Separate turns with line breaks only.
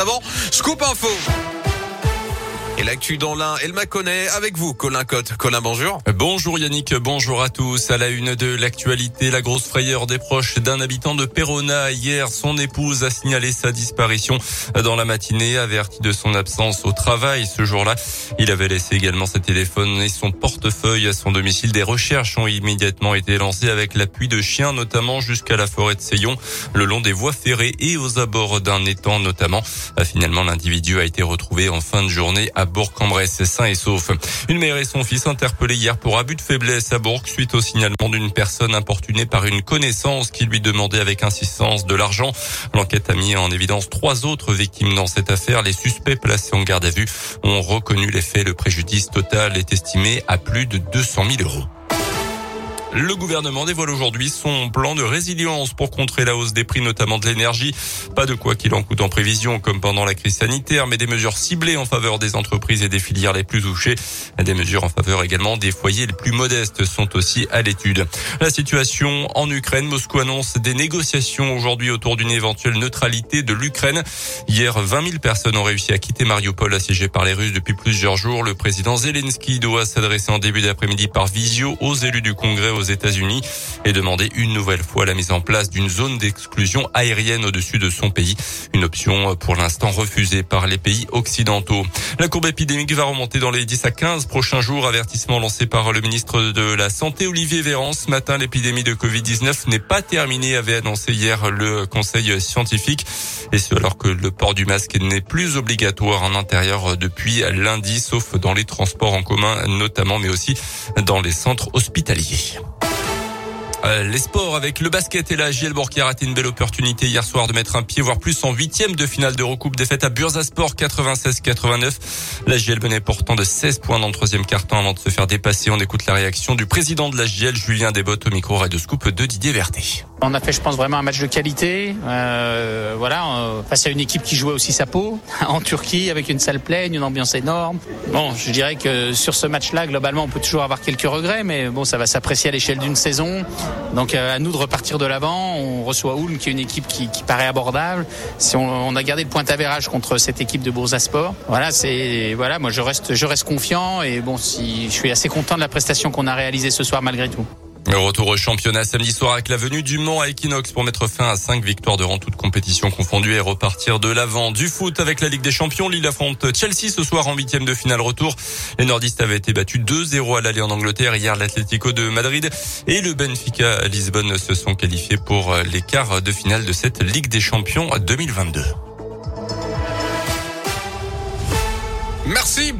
avant, Scoop Info. Et l'actu dans l'un, elle m'a connaît avec vous, Colin Cotte. Colin, bonjour.
Bonjour Yannick, bonjour à tous. À la une de l'actualité, la grosse frayeur des proches d'un habitant de Perona. Hier, son épouse a signalé sa disparition dans la matinée, averti de son absence au travail ce jour-là. Il avait laissé également ses téléphones et son portefeuille à son domicile. Des recherches ont immédiatement été lancées avec l'appui de chiens, notamment jusqu'à la forêt de Seyon, le long des voies ferrées et aux abords d'un étang notamment. Finalement, l'individu a été retrouvé en fin de journée à Bourg-en-Bresse, sain et sauf. Une mère et son fils interpellés hier pour abus de faiblesse à Bourg suite au signalement d'une personne importunée par une connaissance qui lui demandait avec insistance de l'argent. L'enquête a mis en évidence trois autres victimes dans cette affaire. Les suspects placés en garde à vue ont reconnu les faits. Le préjudice total est estimé à plus de 200 000 euros. Le gouvernement dévoile aujourd'hui son plan de résilience pour contrer la hausse des prix, notamment de l'énergie. Pas de quoi qu'il en coûte en prévision, comme pendant la crise sanitaire, mais des mesures ciblées en faveur des entreprises et des filières les plus touchées. Des mesures en faveur également des foyers les plus modestes sont aussi à l'étude. La situation en Ukraine, Moscou annonce des négociations aujourd'hui autour d'une éventuelle neutralité de l'Ukraine. Hier, 20 000 personnes ont réussi à quitter Mariupol assiégé par les Russes depuis plusieurs jours. Le président Zelensky doit s'adresser en début d'après-midi par visio aux élus du Congrès aux États-Unis et demander une nouvelle fois la mise en place d'une zone d'exclusion aérienne au-dessus de son pays. Une option pour l'instant refusée par les pays occidentaux. La courbe épidémique va remonter dans les 10 à 15 prochains jours. Avertissement lancé par le ministre de la Santé, Olivier Véran. Ce matin, l'épidémie de Covid-19 n'est pas terminée, avait annoncé hier le conseil scientifique. Et ce alors que le port du masque n'est plus obligatoire en intérieur depuis lundi, sauf dans les transports en commun notamment, mais aussi dans les centres hospitaliers. Euh, les sports avec le basket et la Gielbourg qui a raté une belle opportunité hier soir de mettre un pied, voire plus en huitième de finale de recoupe défaite à Bursasport 96-89. La Giel menait pourtant de 16 points dans le troisième carton avant de se faire dépasser. On écoute la réaction du président de la Giel, Julien Desbottes au micro de Scoop de Didier Verté.
On a fait, je pense, vraiment un match de qualité. Euh, voilà, euh, face à une équipe qui jouait aussi sa peau en Turquie avec une salle pleine, une ambiance énorme. Bon, je dirais que sur ce match-là, globalement, on peut toujours avoir quelques regrets, mais bon, ça va s'apprécier à l'échelle d'une saison. Donc euh, à nous de repartir de l'avant. On reçoit Ulm qui est une équipe qui, qui paraît abordable. Si on, on, a gardé le point d'avérage contre cette équipe de Boursasport, voilà, c'est voilà, moi je reste je reste confiant et bon, si je suis assez content de la prestation qu'on a réalisée ce soir malgré tout.
Retour au championnat samedi soir avec la venue du Mans à Equinox pour mettre fin à cinq victoires de rang toutes compétitions confondues et repartir de l'avant. Du foot avec la Ligue des Champions, Lille affronte Chelsea ce soir en huitième de finale retour. Les nordistes avaient été battus 2-0 à l'aller en Angleterre. Hier, l'Atlético de Madrid et le Benfica à Lisbonne se sont qualifiés pour les quarts de finale de cette Ligue des Champions 2022.
Merci.